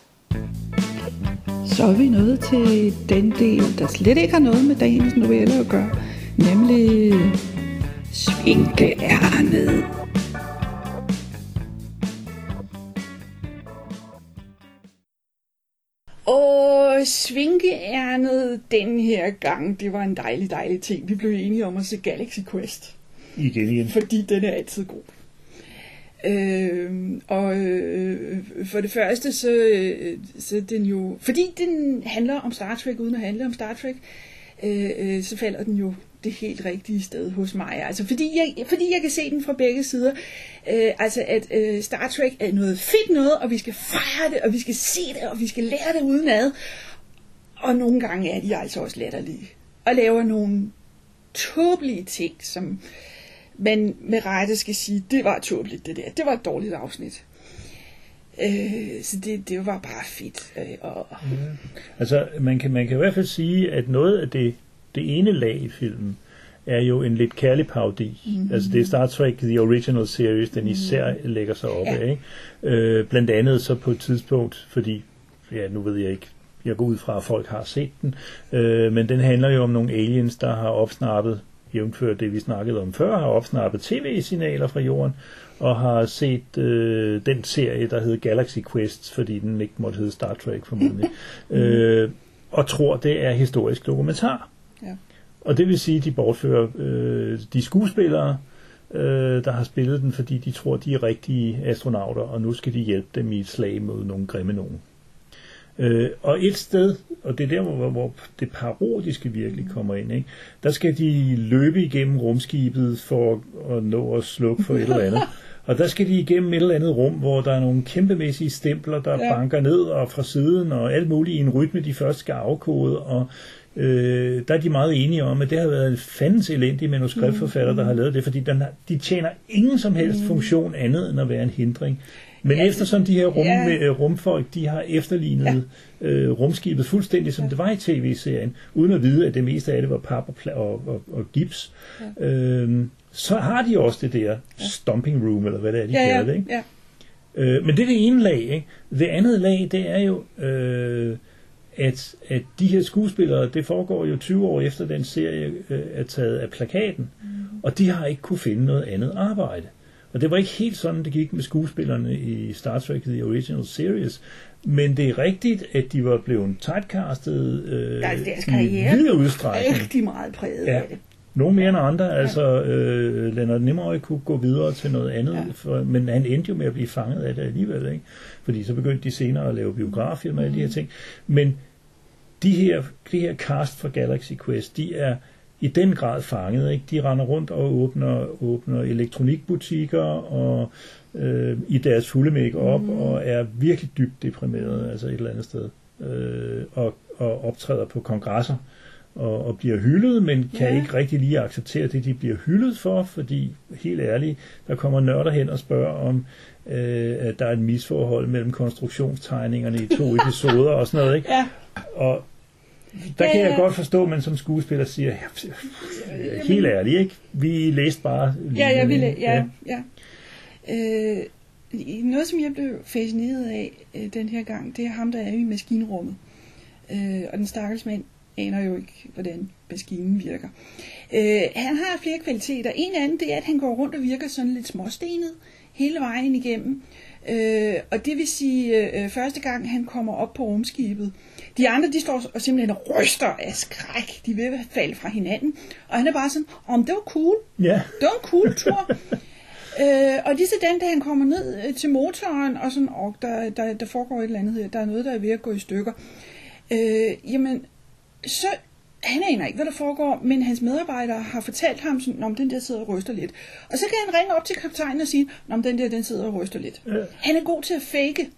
Så er vi nået til den del, der slet ikke har noget med dagens novelle at gøre, nemlig svinkeærnet. Og svinkeærnet den her gang, det var en dejlig, dejlig ting. Vi blev enige om at se Galaxy Quest Igen igen. fordi den er altid god. Øh, og øh, for det første, så, øh, så den jo, fordi den handler om Star Trek, uden at handle om Star Trek, øh, øh, så falder den jo det helt rigtige sted hos mig. Altså, fordi jeg, fordi jeg kan se den fra begge sider. Øh, altså, at øh, Star Trek er noget fedt noget, og vi skal fejre det, og vi skal se det, og vi skal lære det udenad. Og nogle gange er de altså også latterlige. Og laver nogle tåbelige ting, som man med rette skal sige, det var tåbeligt det der. Det var et dårligt afsnit. Øh, så det, det var bare fedt. Øh, og, Altså, man kan, man kan i hvert fald sige, at noget af det, det ene lag i filmen, er jo en lidt kærlig parodi. Mm-hmm. Altså det er Star Trek The Original Series, den især lægger sig op Ja. af. Ikke? Øh, blandt andet så på et tidspunkt, fordi, ja nu ved jeg ikke, jeg går ud fra, at folk har set den, øh, men den handler jo om nogle aliens, der har opsnappet, jævnfør det vi snakkede om før, har opsnappet tv-signaler fra jorden, og har set øh, den serie, der hedder Galaxy Quest, fordi den ikke måtte hedde Star Trek formodentlig, øh, og tror, det er historisk dokumentar. ja. Og det vil sige, at de bortfører øh, de skuespillere, øh, der har spillet den, fordi de tror, de er rigtige astronauter, og nu skal de hjælpe dem i et slag mod nogle grimme nogen. Øh, og et sted, og det er der, hvor, hvor det parodiske virkelig kommer ind, ikke? der skal de løbe igennem rumskibet for at nå at slukke for et eller andet. Og der skal de igennem et eller andet rum, hvor der er nogle kæmpemæssige stempler, der ja. Banker ned og fra siden, og alt muligt i en rytme, de først skal afkode. Og øh, der er de meget enige om, at det har været en fandens elendig manuskriptforfatter, der har lavet det, fordi den har, de tjener ingen som helst funktion andet end at være en hindring. Men Ja. eftersom de her rum, Ja. ja. rumfolk, de har efterlignet ja. øh, rumskibet fuldstændig, som ja. det var i tv-serien, uden at vide, at det meste af det var pap og, og, og, og gips, ja. øhm, så har de også det der stomping room, eller hvad det er, de Ja, kalder ja, det. Ikke? ja. Øh, men det er det ene lag. Ikke? Det andet lag, det er jo, øh, at, at de her skuespillere, det foregår jo 20 år efter den serie øh, er taget af plakaten, mm. og de har ikke kunne finde noget andet arbejde. Og det var ikke helt sådan, det gik med skuespillerne i Star Trek The Original Series. Men det er rigtigt, at de var blevet typecastet øh, Deres- deres i karriere vid udstrækning. Rigtig meget præget Ja. af det. Nogle mere end andre. Altså, øh, Leonard Nimoy kunne gå videre til noget andet, Ja. ja. for, men han endte jo med at blive fanget af det alligevel. Ikke? Fordi så begyndte de senere at lave biografier med alle de her ting. Men de her, de her cast fra Galaxy Quest, de er i den grad fanget. Ikke? De render rundt og åbner, åbner elektronikbutikker og øh, i deres fulde make-up mm. og er virkelig dybt deprimerede altså et eller andet sted. Øh, og, og optræder på kongresser og, og bliver hyldet, men kan Ja. ikke rigtig lige acceptere det, de bliver hyldet for, fordi helt ærligt, der kommer nørder hen og spørger om, øh, at der er et misforhold mellem konstruktionstegningerne i to episoder og sådan noget. Ikke? Ja, Og der Ja, kan jeg ja. godt forstå, man som skuespiller siger, ja, helt ærligt, ikke? vi læste bare... ja, jeg ville, linjen, ja, ja. Øh, noget, som jeg blev fascineret af øh, den her gang, det er ham, der er i maskinrummet. Øh, og den stakkels mand aner jo ikke, hvordan maskinen virker. Øh, han har flere kvaliteter. En af dem, det er, at han går rundt og virker sådan lidt småstenet hele vejen igennem. Øh, og det vil sige, øh, første gang han kommer op på rumskibet, de andre, de står og simpelthen ryster af skræk. De vil falde fra hinanden. Og han er bare sådan, om det var cool. Ja, Det var en cool tur. øh, og lige sådan, da han kommer ned øh, til motoren, og sådan, og der, der, der foregår et eller andet her, der er noget, der er ved at gå i stykker, øh, jamen, så han aner ikke, hvad der foregår, men hans medarbejdere har fortalt ham, sådan, om den der sidder og ryster lidt. Og så kan han ringe op til kaptajnen og sige, om den der, den sidder og ryster lidt. Ja. Han er god til at fake.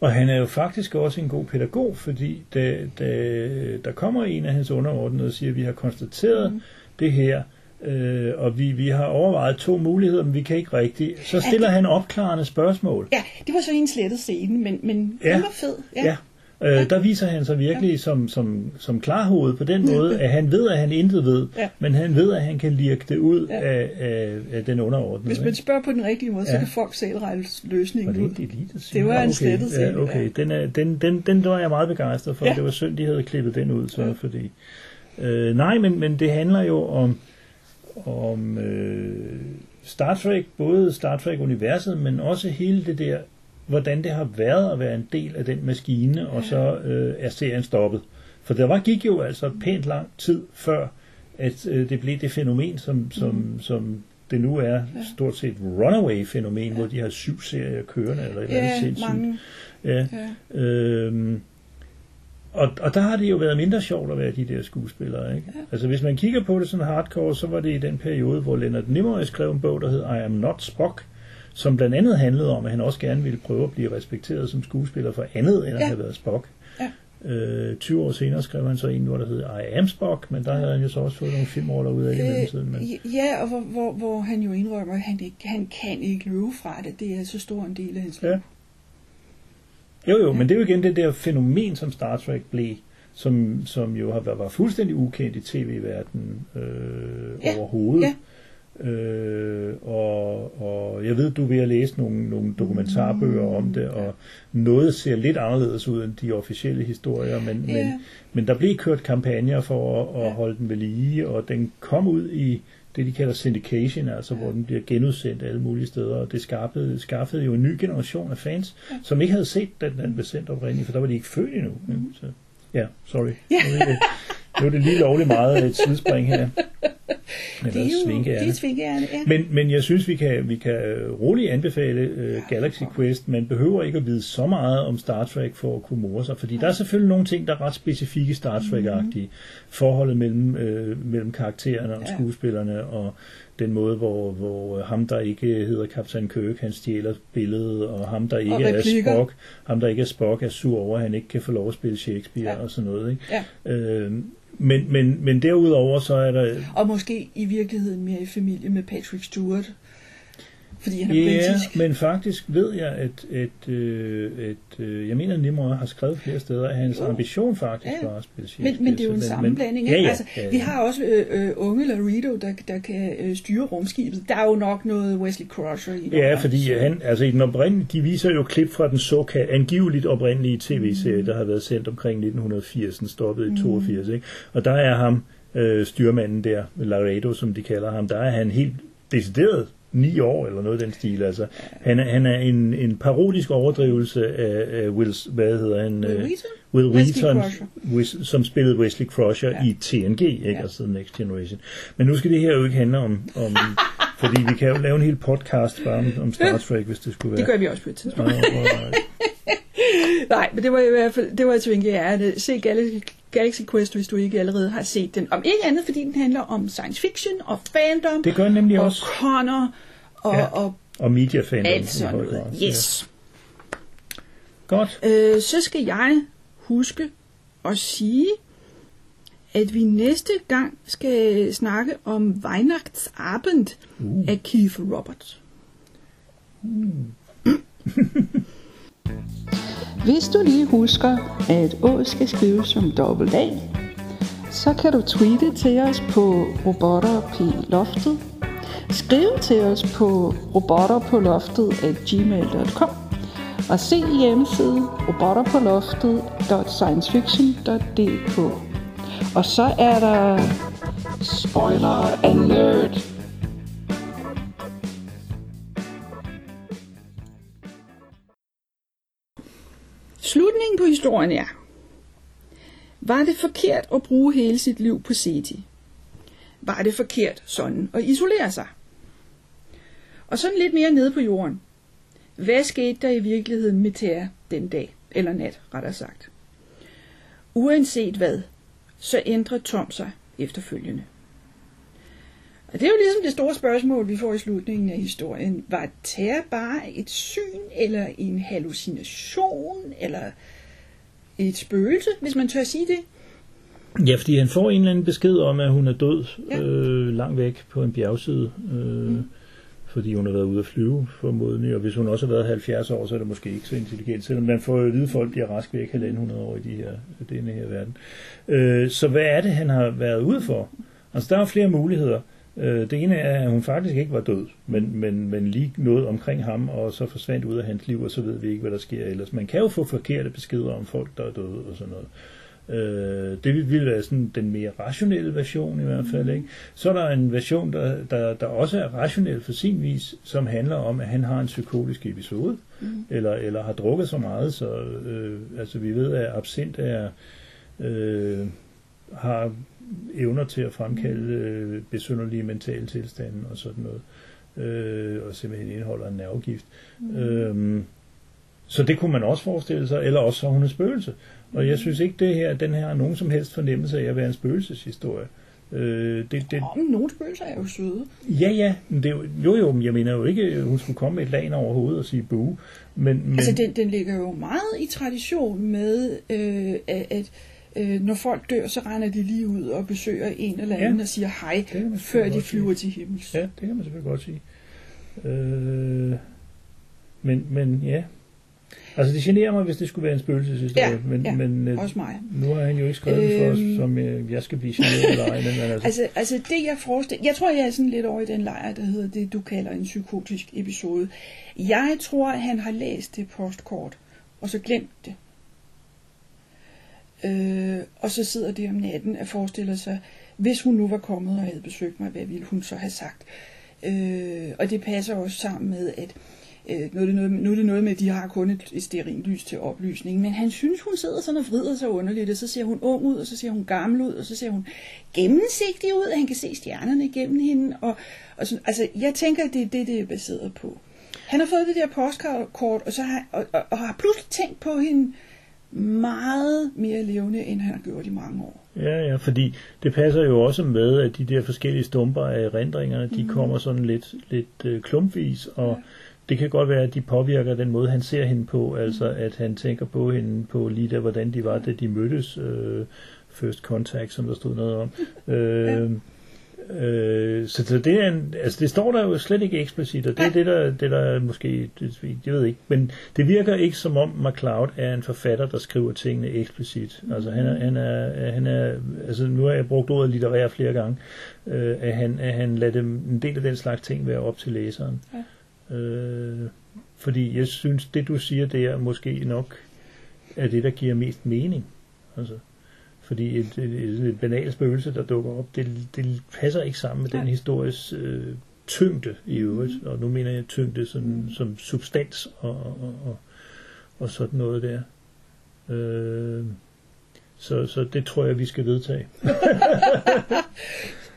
og han er jo faktisk også en god pædagog, fordi da, da, der kommer en af hans underordnede og siger, at vi har konstateret mm. det her, øh, og vi, vi har overvejet to muligheder, men vi kan ikke rigtigt. Så stiller han opklarende spørgsmål. Ja, det var så en slettet scene, men, men Ja. den var fed. Ja. Ja. Øh, der viser han sig virkelig ja. som, som, som klarhoved på den måde, at han ved, at han intet ved, Ja. men han ved, at han kan lirke det ud Ja. af, af, af den underordnede. Hvis man spørger på den rigtige måde, så Ja. kan folk selv regne Var løsningen det ud. det, var en okay. slettet scene, Ja, okay. ja. Den, er, den, den, den var jeg meget begejstret for. Ja. Ja. Det var synd, de havde klippet den ud, så, Ja. ja. fordi... Øh, nej, men, men det handler jo om, om øh, Star Trek, både Star Trek-universet, men også hele det der, hvordan det har været at være en del af den maskine, og så øh, er serien stoppet. For der var, gik jo altså pænt lang tid før, at øh, det blev det fænomen, som, som, mm. som det nu er stort set runaway-fænomen, ja. hvor de har syv serier kørende, eller et eller andet Ja, sindssygt. mange. Ja. Ja. Øhm, og, og der har det jo været mindre sjovt at være de der skuespillere. Ikke? Ja. Altså hvis man kigger på det sådan hardcore, så var det i den periode, hvor Leonard Nimoy skrev en bog, der hed I Am Not Spock, som blandt andet handlede om, at han også gerne ville prøve at blive respekteret som skuespiller for andet, end at Ja. have været Spock. Ja. Øh, 20 år senere skrev han så en, hvor der hed I Am Spock, men der havde han jo så også fået nogle filmroller ud af det i mellemtiden. Men... Øh, ja, og hvor, hvor, hvor han jo indrømmer, at han, ikke, han kan ikke løbe fra det. Det er så stor en del af hans liv. Ja. Jo, jo, men det er jo igen det der fænomen, som Star Trek blev, som, som jo har været, var fuldstændig ukendt i tv-verdenen øh, Ja, overhovedet. ja. Øh, og, og jeg ved, du er ved at læse nogle, nogle dokumentarbøger om det, og noget ser lidt anderledes ud end de officielle historier, men, Ja. men, men der blev kørt kampagner for at, at holde den ved lige, og den kom ud i det, de kalder syndication, altså hvor den bliver genudsendt alle mulige steder, og det skaffede, skaffede jo en ny generation af fans, Ja. som ikke havde set den, den blev sendt oprindeligt, for der var de ikke født endnu. Mm. Så, ja, sorry. Er det- Nu er det lige lovligt meget et sidespring her. Eller det er jo svinkeærne. det er ja. Men, men jeg synes, vi kan, vi kan øh, roligt anbefale uh, Galaxy Quest. Man behøver ikke at vide så meget om Star Trek for at kunne more sig, fordi der er selvfølgelig nogle ting, der er ret specifikke Star Trek-agtige. Forholdet mellem, øh, mellem karaktererne og Ja. skuespillerne, og den måde, hvor, hvor ham, der ikke hedder Kaptajn Kirk, han stjæler billedet, og ham, der ikke er replikker. Spock, ham, der ikke er Spock, er sur over, at han ikke kan få lov at spille Shakespeare Ja. og sådan noget. Ikke? Ja. Øh, men, men, men derudover så er der Og måske i virkeligheden mere i familie med Patrick Stewart. Fordi han er Ja, britisk. men faktisk ved jeg, at, at, øh, at øh, jeg mener, Nimrod har skrevet flere steder, at hans Jo. ambition faktisk Ja. var at spille Shakespeare. Men, men det er jo en så- sammenblanding. ja, ikke? ja, altså, ja, ja. Vi har også øh, øh, unge Laredo, der, der kan øh, styre rumskibet. Der er jo nok noget Wesley Crusher i det. Ja, fordi han, altså i den oprindelige, de viser jo klip fra den såkaldt angiveligt oprindelige tv-serie, der har været sendt omkring 1980, den stoppede i 82, ikke? Og der er ham, øh, styrmanden der, Laredo, som de kalder ham, der er han helt decideret ni år, eller noget i den stil. Altså, han, er, han er en, en parodisk overdrivelse af, af Wills, hvad hedder han? Will øh, Wheaton? Will Wheaton. Wis- som spillede Wesley Crusher Ja. i TNG, ikke? Ja. Altså Next Generation. Men nu skal det her jo ikke handle om, om fordi vi kan jo lave en hel podcast bare om, om Star Trek, hvis det skulle være. Det gør vi også på et tidspunkt. Og, Nej, men det var i hvert fald, det var Twinkie Ærne. Se Galaxy, Galaxy Quest, hvis du ikke allerede har set den. Om ikke andet, fordi den handler om science fiction og fandom. det gør den nemlig og også. Connor og, Ja. og Og mediafandom alt sådan noget. grad. Yes. Ja. Godt. Øh, så skal jeg huske at sige, at vi næste gang skal snakke om Weihnachtsabend Uh. af Keith Roberts. Hvis du lige husker, at Å skal skrives som dobbelt A, så kan du tweete til os på robotter p loftet. Skriv til os på robotterpåloftet.gmail.com og se hjemmesiden robotterpåloftet.sciencefiction.dk Og så er der spoiler alert. Slutningen på historien er, var det forkert at bruge hele sit liv på SETI? Var det forkert sådan at isolere sig? Og sådan lidt mere nede på jorden. Hvad skete der i virkeligheden med Thea den dag, eller nat, rettere sagt? Uanset hvad, så ændrer Tom sig efterfølgende. Og det er jo ligesom det store spørgsmål, vi får i slutningen af historien. Var Thea bare et syn, eller en hallucination, eller et spøgelse, hvis man tør sige det? Ja, fordi han får en eller anden besked om, at hun er død Ja. øh, langt væk på en bjergside. Øh, mm. Fordi hun har været ude at flyve, formodentlig. Og hvis hun også har været 70 år, så er det måske ikke så intelligent. Selvom man får jo at vide, at folk bliver rask væk halvanden hundrede år i de her, denne her verden. Øh, så hvad er det, han har været ude for? Altså, der er flere muligheder. Øh, det ene er, at hun faktisk ikke var død, men, men, men lige noget omkring ham, og så forsvandt ud af hans liv, og så ved vi ikke, hvad der sker ellers. Man kan jo få forkerte beskeder om folk, der er døde og sådan noget. Øh, det vil- ville være sådan den mere rationelle version i hvert fald. Ikke? Så er der en version, der, der, der også er rationel for sin vis, som handler om, at han har en psykotisk episode, mm. eller, eller har drukket så meget, så øh, altså vi ved, at absint er, øh, har evner til at fremkalde øh, besynderlige mentale tilstande og sådan noget, øh, og simpelthen indeholder en nervegift. Mm. Øh, så det kunne man også forestille sig, eller også så er hun et spøgelse. Og jeg synes ikke, det her, den her har nogen som helst fornemmelse af at være en spøgelseshistorie. Øh, det, det, Om nogle spøgelser er jo søde. ja, ja, men det, er jo, jo, jo, men jeg mener jo ikke, at hun skulle komme med et lag over hovedet og sige bue. Men, men, Altså, den, den ligger jo meget i tradition med, øh, at, at øh, når folk dør, så render de lige ud og besøger en eller anden Ja. og siger hej, før de sige. flyver til himmels. Ja, det kan man selvfølgelig godt sige. Øh, men, men ja. Altså, det generer mig, hvis det skulle være en spøgelseshistorie. Ja, men, ja, men øh, Også mig. nu har han jo ikke skrevet øhm, for os, Øhm. som øh, jeg skal blive generet eller ej. Men altså, Altså, altså det jeg forestiller, jeg tror jeg er sådan lidt over i den lejr, der hedder det, du kalder en psykotisk episode. Jeg tror, at han har læst det postkort, og så glemt det. Øh, og så sidder det om natten og forestiller sig, hvis hun nu var kommet og havde besøgt mig, hvad ville hun så have sagt? Øh, og det passer også sammen med, at Øh, nu, er det noget, nu er det noget med, at de har kun et, et stearinlys til oplysning, men han synes, hun sidder sådan og vrider sig underligt, og så ser hun ung ud, og så ser hun gammel ud, og så ser hun gennemsigtig ud, at han kan se stjernerne igennem hende. Og, og sådan, altså, jeg tænker, at det er det, det er baseret på. Han har fået det der postkort, og, så har, og, og, og har pludselig tænkt på hende meget mere levende, end han har gjort i mange år. Ja, ja, fordi det passer jo også med, at de der forskellige stumper af erindringerne, de mm. kommer sådan lidt, lidt øh, klumpvis, og ja. Det kan godt være, at de påvirker den måde, han ser hende på, altså at han tænker på hende på lige der, hvordan de var, da de mødtes, øh, first contact, som der stod noget om. øh. Øh, så, så det er en, altså det står der jo slet ikke eksplicit, og det er det der, det der er måske, det, jeg ved ikke, men det virker ikke som om MacLeod er en forfatter, der skriver tingene eksplicit. Altså han er, han er, han er altså nu har jeg brugt ordet litterær flere gange, øh, at, han, at han lader dem, en del af den slags ting være op til læseren. Ja. Øh, fordi jeg synes, det du siger, det er måske nok er det, der giver mest mening. Altså. Fordi et, et, et, et banalt spøgelse, der dukker op, det, det passer ikke sammen med ja. den histories øh, tyngde i øvrigt. Mm. Og nu mener jeg tyngde som, mm. som substans og, og, og, og sådan noget der. Øh, så, så det tror jeg, vi skal vedtage.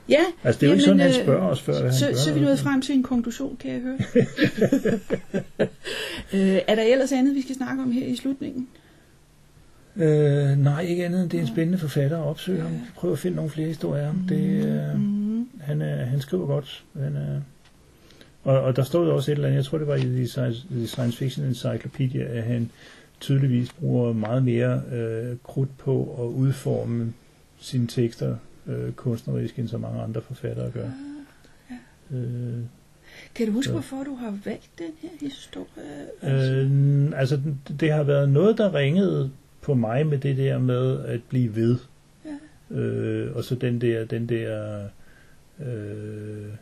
ja. Altså det er jo ikke sådan, han øh, spørger os før. Så, han så er vi nået frem til en konklusion, kan jeg høre. øh, er der ellers andet, vi skal snakke om her i slutningen? Øh, nej, ikke andet end det er en spændende forfatter at opsøge ham. Prøv at finde nogle flere historier. Mm. Det, øh, mm. han, er, han skriver godt. Han er, og, og der stod også et eller andet, jeg tror det var i the science Fiction Encyclopedia, at han tydeligvis bruger meget mere øh, krudt på at udforme sine tekster øh, kunstnerisk, end så mange andre forfattere gør. Ah, ja. Øh, kan du huske, så. hvorfor du har valgt den her historie? Øh, altså, det har været noget, der ringede på mig med det der med at blive ved. Ja. Øh, og så den der, den der øh,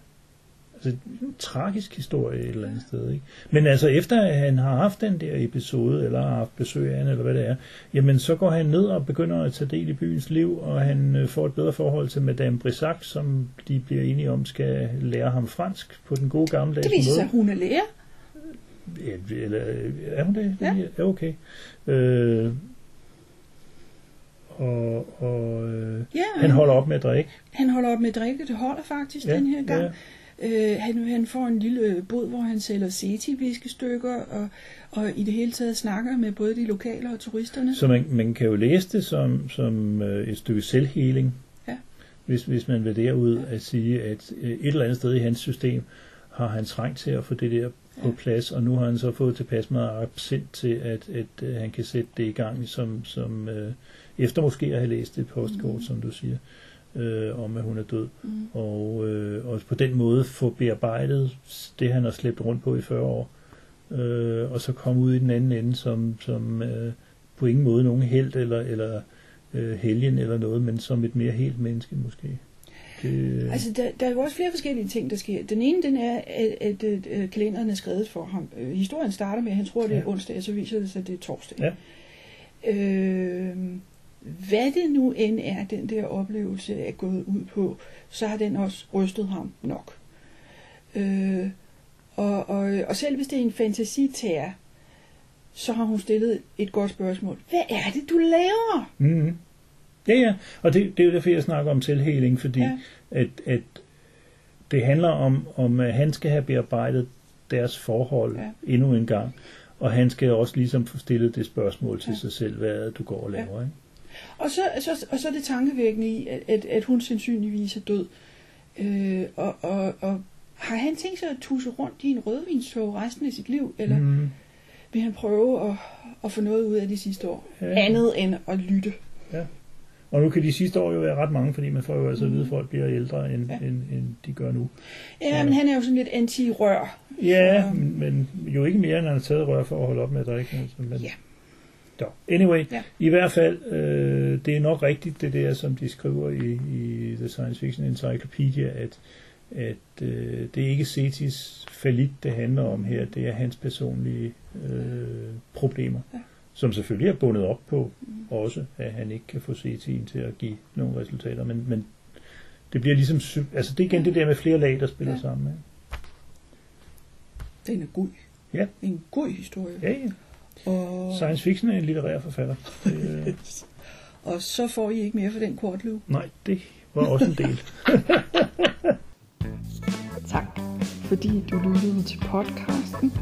altså, en tragisk historie et eller andet sted. Ikke? Men altså efter at han har haft den der episode, eller har haft besøg af hende, eller hvad det er, jamen så går han ned og begynder at tage del i byens liv, og han øh, får et bedre forhold til Madame Brissac, som de bliver enige om skal lære ham fransk på den gode gamle måde. Det viser sig, at hun er lærer. Eller, er hun det? Ja. ja okay. Øh, og, og øh, ja, han holder op med at drikke. Han holder op med at drikke, det holder faktisk ja, den her gang. Ja. Øh, han, han får en lille bod, hvor han sælger seti-viskestykker, og, og i det hele taget snakker med både de lokale og turisterne. Så man, man kan jo læse det som, som øh, et stykke selvhealing, ja. hvis, hvis man vil derud ja. at sige, at øh, et eller andet sted i hans system har han trængt til at få det der på plads, og nu har han så fået tilpas meget absint til, at, at, at han kan sætte det i gang som, som øh, efter måske at have læst et postkort, mm. som du siger, øh, om at hun er død. Mm. Og, øh, og på den måde få bearbejdet det, han har slæbt rundt på i 40 år, øh, og så komme ud i den anden ende som, som øh, på ingen måde nogen held eller, eller øh, helgen eller noget, men som et mere helt menneske måske. Det... Øh, altså, der, der er jo også flere forskellige ting, der sker. Den ene, den er, at, at, at, at kalenderen er skrevet for ham. Øh, historien starter med, at han tror, det er ja. onsdag, og så viser det sig, at det er torsdag. Ja. Øh, hvad det nu end er, den der oplevelse er gået ud på, så har den også rystet ham nok. Øh, og, og, og selv hvis det er en fantasitær, så har hun stillet et godt spørgsmål. Hvad er det, du laver? Mm. Ja, ja, og det, det er jo derfor, jeg snakker om selvheling, fordi ja. at, at det handler om, om, at han skal have bearbejdet deres forhold ja. endnu en gang, og han skal også ligesom få stillet det spørgsmål til ja. sig selv, hvad du går og laver. Ja. Ikke? Og så, så, og så er det tankevækkende i, at, at, at hun sandsynligvis er død. Øh, og, og, og har han tænkt sig at tusse rundt i en rødvinstog resten af sit liv, eller mm. vil han prøve at, at få noget ud af de sidste år? Ja. Andet end at lytte. Ja. Og nu kan de sidste år jo være ret mange, fordi man får jo altså at vide, at folk bliver ældre, end, ja. end, end de gør nu. Ja, men han er jo sådan lidt anti-rør. Ja, så... men, men jo ikke mere, end han har taget rør for at holde op med at drikke. Altså, men... Ja. Så, anyway, ja. i hvert fald, øh, det er nok rigtigt, det der, som de skriver i, i The Science Fiction Encyclopedia, at, at øh, det er ikke Cetis falit, det handler om her, det er hans personlige øh, problemer. Ja som selvfølgelig er bundet op på mm. også, at han ikke kan få CT'en til at give nogle resultater, men, men det bliver ligesom, altså det er igen det der med flere lag, der spiller ja. sammen. Ja. Den er god. Ja. En god historie. Ja, ja. Og, Science fiction er en litterær forfatter. Det, øh, og så får I ikke mere for den kortløb. nej, det var også en del. Tak, fordi du lyttede til podcasten.